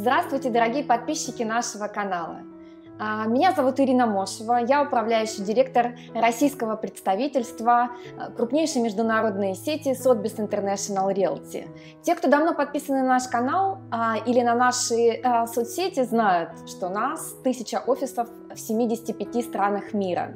Здравствуйте, дорогие подписчики нашего канала. А, меня зовут Ирина Мошева, я управляющий директор российского представительства а, крупнейшей международной сети Sotheby's International Realty. Те, кто давно подписаны на наш канал а, или на наши соцсети, знают, что у нас тысяча офисов в 75 странах мира.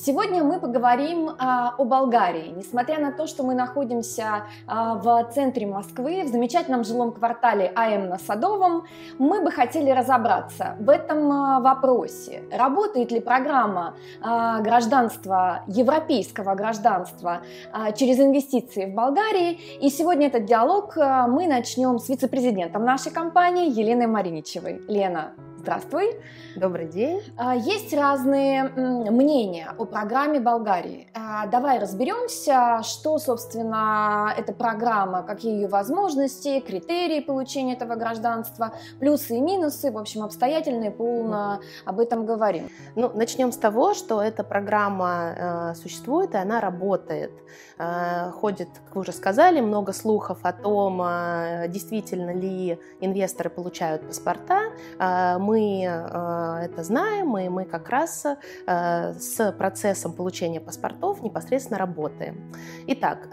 Сегодня мы поговорим а, о Болгарии. Несмотря на то, что мы находимся а, в центре Москвы, в замечательном жилом квартале АМ на Садовом, мы бы хотели разобраться в этом а, вопросе. Работает ли программа а, гражданства, европейского гражданства а, через инвестиции в Болгарии? И сегодня этот диалог а, мы начнем с вице-президентом нашей компании Еленой Мариничевой. Лена, Здравствуй. Добрый день. А, есть разные мнения о программе Болгарии. А, давай разберемся, что, собственно, эта программа, какие ее возможности, критерии получения этого гражданства, плюсы и минусы, в общем, обстоятельно и полно об этом говорим. Ну, начнем с того, что эта программа э, существует и она работает. Э, ходит, как вы уже сказали, много слухов о том, э, действительно ли инвесторы получают паспорта. Э, мы это знаем, и мы как раз с процессом получения паспортов непосредственно работаем. Итак,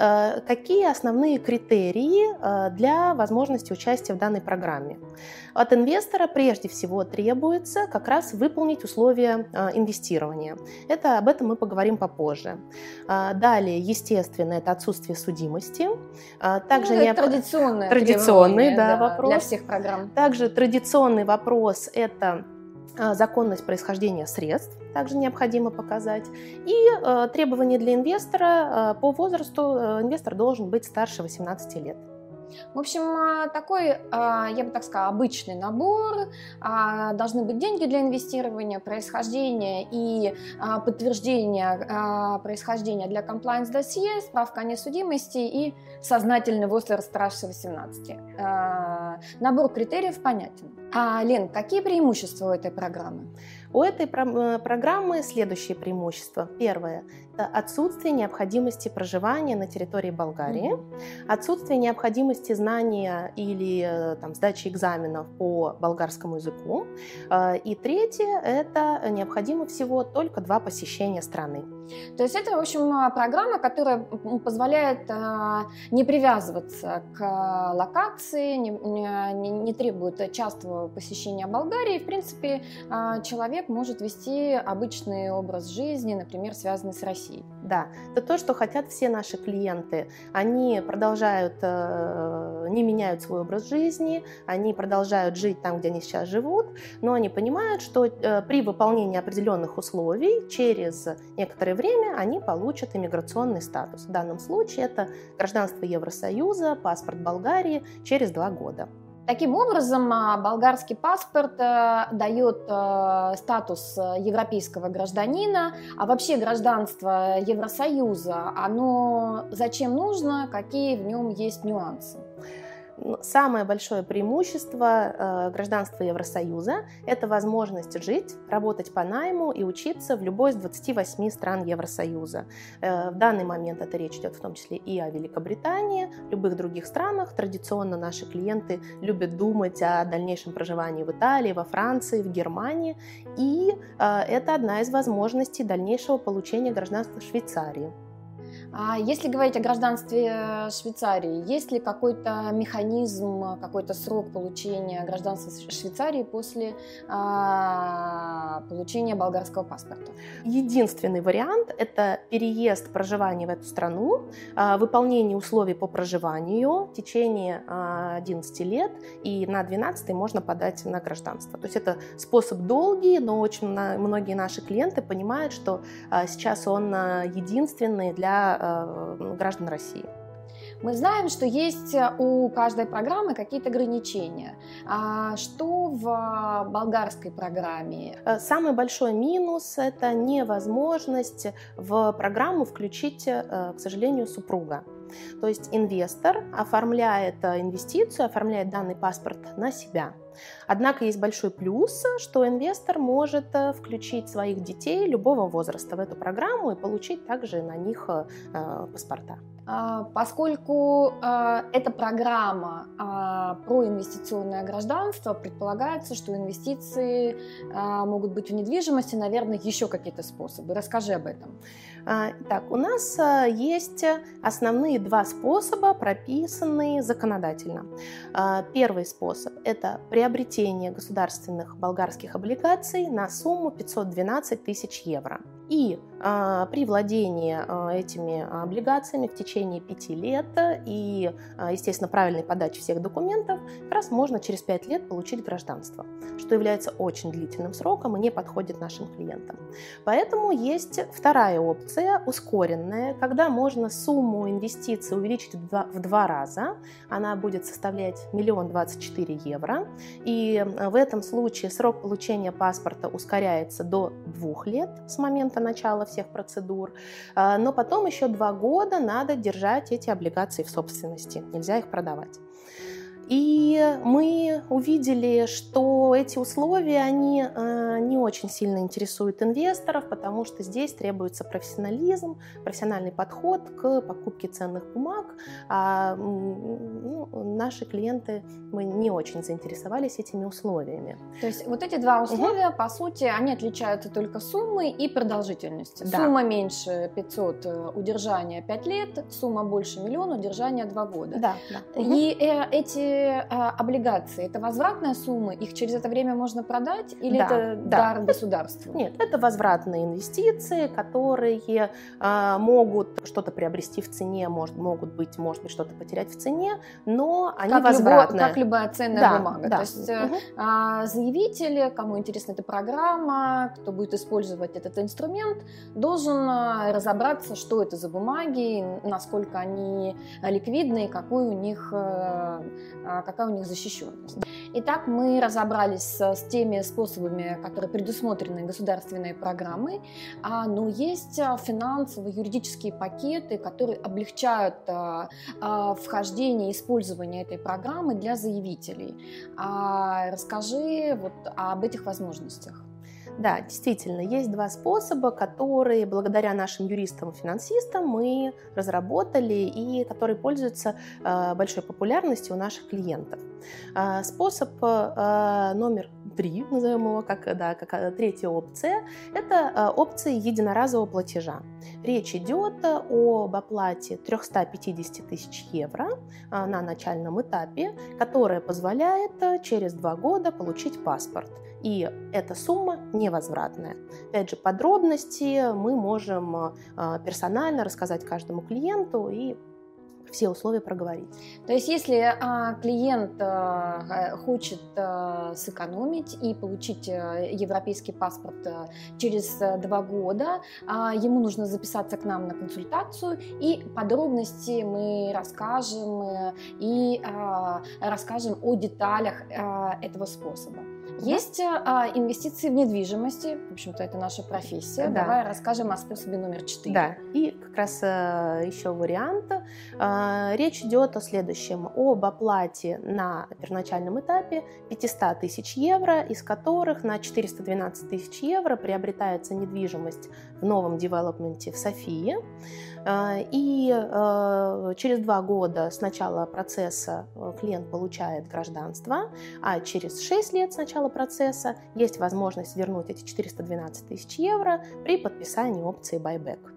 какие основные критерии для возможности участия в данной программе? От инвестора прежде всего требуется как раз выполнить условия инвестирования. Это об этом мы поговорим попозже. Далее, естественно, это отсутствие судимости. Также ну, необ... традиционный да, да, вопрос. для всех программ. Также традиционный вопрос – это законность происхождения средств также необходимо показать. И э, требования для инвестора э, по возрасту э, инвестор должен быть старше 18 лет. В общем, а, такой, а, я бы так сказала, обычный набор. А, должны быть деньги для инвестирования, происхождение и подтверждение происхождения для compliance досье, справка о несудимости и сознательный возраст старше 18. Набор критериев понятен. А, Лен, какие преимущества у этой программы? У этой э, программы следующие преимущества. Первое – отсутствие необходимости проживания на территории Болгарии, mm-hmm. отсутствие необходимости знания или э, там, сдачи экзаменов по болгарскому языку. Э, и третье – это необходимо всего только два посещения страны. То есть это, в общем, программа, которая позволяет не привязываться к локации, не, не, не требует частого посещения Болгарии. В принципе, человек может вести обычный образ жизни, например, связанный с Россией. Да, это то, что хотят все наши клиенты. Они продолжают, э, не меняют свой образ жизни, они продолжают жить там, где они сейчас живут, но они понимают, что э, при выполнении определенных условий через некоторое время они получат иммиграционный статус. В данном случае это гражданство Евросоюза, паспорт Болгарии через два года. Таким образом, а, болгарский паспорт э, дает э, статус э, европейского гражданина, а вообще гражданство Евросоюза, оно зачем нужно, какие в нем есть нюансы? Самое большое преимущество э, гражданства Евросоюза – это возможность жить, работать по найму и учиться в любой из 28 стран Евросоюза. Э, в данный момент это речь идет в том числе и о Великобритании, любых других странах. Традиционно наши клиенты любят думать о дальнейшем проживании в Италии, во Франции, в Германии. И э, это одна из возможностей дальнейшего получения гражданства Швейцарии. А если говорить о гражданстве э, Швейцарии, есть ли какой-то механизм, какой-то срок получения гражданства Швейцарии после а, получения болгарского паспорта? Единственный вариант – это переезд проживания в эту страну, а, выполнение условий по проживанию в течение а, 11 лет, и на 12 можно подать на гражданство. То есть это способ долгий, но очень многие наши клиенты понимают, что а, сейчас он а, единственный для граждан России. Мы знаем, что есть э, у каждой программы какие-то ограничения. А что в болгарской программе? Э, самый большой минус – это невозможность в программу включить, к сожалению, супруга. То есть инвестор оформляет инвестицию, оформляет данный паспорт на себя – Однако есть большой плюс, что инвестор может э, включить своих детей любого возраста в эту программу и получить также на них э, паспорта. А, поскольку э, эта программа про инвестиционное гражданство, предполагается, что инвестиции могут быть в недвижимости, наверное, еще какие-то способы. Расскажи об этом. Так, у нас есть основные два способа, прописанные законодательно. Первый способ – это приобретение государственных болгарских облигаций на сумму 512 тысяч евро. И а, при владении а, этими облигациями в течение пяти лет и, а, естественно, правильной подачи всех документов, как раз можно через пять лет получить гражданство, что является очень длительным сроком и не подходит нашим клиентам. Поэтому есть вторая опция, ускоренная, когда можно сумму инвестиций увеличить в два, в два раза. Она будет составлять миллион двадцать четыре евро. И в этом случае срок получения паспорта ускоряется до двух лет с момента начала всех процедур, а, но потом еще два года надо держать эти облигации в собственности, нельзя их продавать. И мы увидели, что эти условия, они э, не очень сильно интересуют инвесторов, потому что здесь требуется профессионализм, профессиональный подход к покупке ценных бумаг. А ну, наши клиенты, мы не очень заинтересовались этими условиями. То есть вот эти два условия, угу. по сути, они отличаются только суммой и продолжительностью. Да. Сумма меньше 500, э, удержание 5 лет, сумма больше миллиона, удержание 2 года. Да, да. И э, эти а, облигации, это возвратная сумма? Их через это время можно продать или да, это да. дар государству? Нет, это возвратные инвестиции, которые а, могут что-то приобрести в цене, может, могут быть, может быть, что-то потерять в цене, но они как возвратные. Любо, как любая ценная да, бумага. Да. То есть угу. а, заявители, кому интересна эта программа, кто будет использовать этот инструмент, должен а, разобраться, что это за бумаги, насколько они ликвидны, какой у них а, какая у них защищенность. Итак, мы разобрались с, теми способами, которые предусмотрены государственной программой, а, но есть а, финансовые, юридические пакеты, которые облегчают вхождение и использование этой программы для заявителей. Расскажи вот об этих возможностях. Да, действительно, есть два способа, которые благодаря нашим юристам и финансистам мы разработали и которые пользуются э, большой популярностью у наших клиентов. Э, способ э, номер три, назовем его как, да, как третья опция, это опция единоразового платежа. Речь идет об оплате 350 тысяч евро на начальном этапе, которая позволяет через два года получить паспорт и эта сумма невозвратная. Опять же, подробности мы можем э, персонально рассказать каждому клиенту и все условия проговорить. То есть, если а, клиент а, хочет а, сэкономить и получить а, европейский паспорт а, через а, два года, а, ему нужно записаться к нам на консультацию, и подробности мы расскажем а, и а, расскажем о деталях а, этого способа. Есть а, инвестиции в недвижимости, в общем-то, это наша профессия. Да. Давай расскажем о способе номер четыре. Да, и как раз а, еще вариант. А, речь идет о следующем, об оплате на первоначальном этапе 500 тысяч евро, из которых на 412 тысяч евро приобретается недвижимость в новом девелопменте в Софии. А, и а, через два года с начала процесса э, клиент получает гражданство, а через 6 лет с начала процесса есть возможность вернуть эти 412 тысяч евро при подписании опции buyback.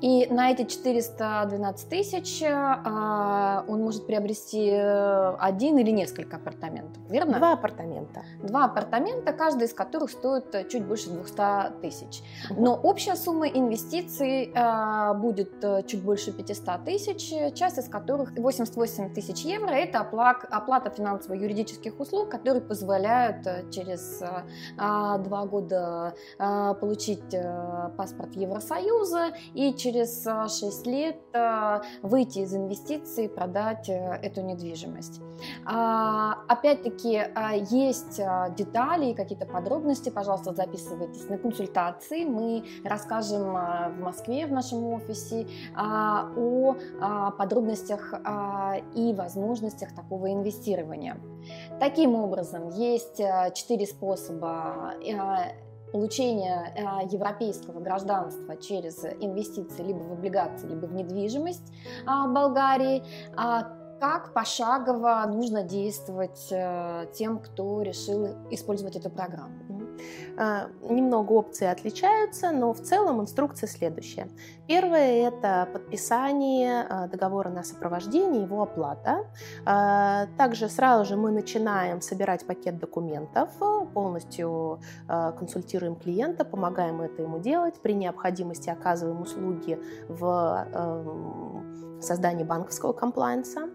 И на эти 412 тысяч а, он может приобрести э, один или несколько апартаментов, верно? Два апартамента. Два апартамента, каждый из которых стоит э, чуть больше 200 тысяч. Но общая сумма инвестиций а, будет чуть больше 500 тысяч, часть из которых 88 тысяч евро – это оплата финансово-юридических услуг, которые позволяют через а, два года получить паспорт Евросоюза и через 6 лет выйти из инвестиций, продать эту недвижимость. Опять-таки, есть детали какие-то подробности, пожалуйста, записывайтесь на консультации. Мы расскажем в Москве в нашем офисе о подробностях и возможностях такого инвестирования. Таким образом, есть э, четыре способа э, получения э, европейского гражданства через инвестиции либо в облигации, либо в недвижимость Болгарии а как пошагово нужно действовать тем, кто решил использовать эту программу? А, немного опции отличаются, но в целом инструкция следующая. Первое – это подписание а, договора на сопровождение, его оплата. А, также сразу же мы начинаем собирать пакет документов, полностью консультируем клиента, помогаем это ему делать, при необходимости оказываем услуги в эм, создании банковского комплайнса.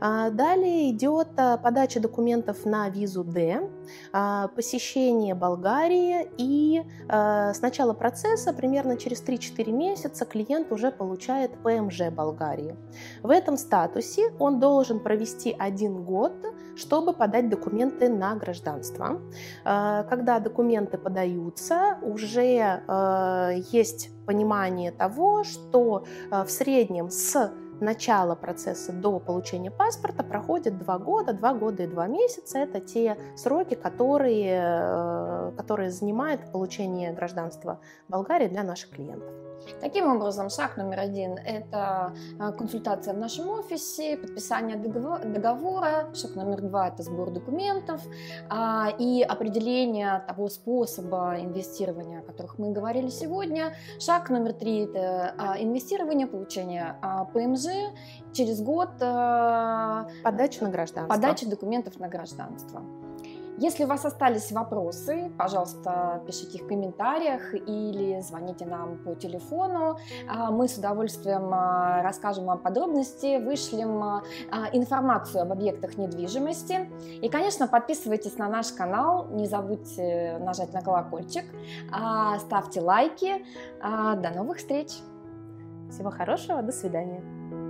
Далее идет подача документов на визу D, посещение Болгарии, и э, с начала процесса, примерно через 3-4 месяца, клиент уже получает ПМЖ Болгарии. В этом статусе он должен провести один год, чтобы подать документы на гражданство. Э, когда документы подаются, уже есть понимание того, что в среднем с начала процесса до получения паспорта проходит два года, два года и два месяца. Это те сроки, которые, э, которые занимает получение гражданства Болгарии для наших клиентов. Таким образом, шаг номер один – это а, консультация в нашем офисе, подписание договора. Шаг номер два – это сбор документов а, и определение того способа инвестирования, о которых мы говорили сегодня. Шаг номер три – это а, инвестирование, получение ПМЖ через год. Подача на гражданство. Подача документов на гражданство. Если у вас остались вопросы, пожалуйста, пишите их в комментариях или звоните нам по телефону. А, мы с удовольствием а, расскажем вам подробности, вышлем а, информацию об объектах недвижимости. И, конечно, подписывайтесь на наш канал, не забудьте нажать на колокольчик, ставьте лайки. До новых встреч! Всего хорошего, до свидания!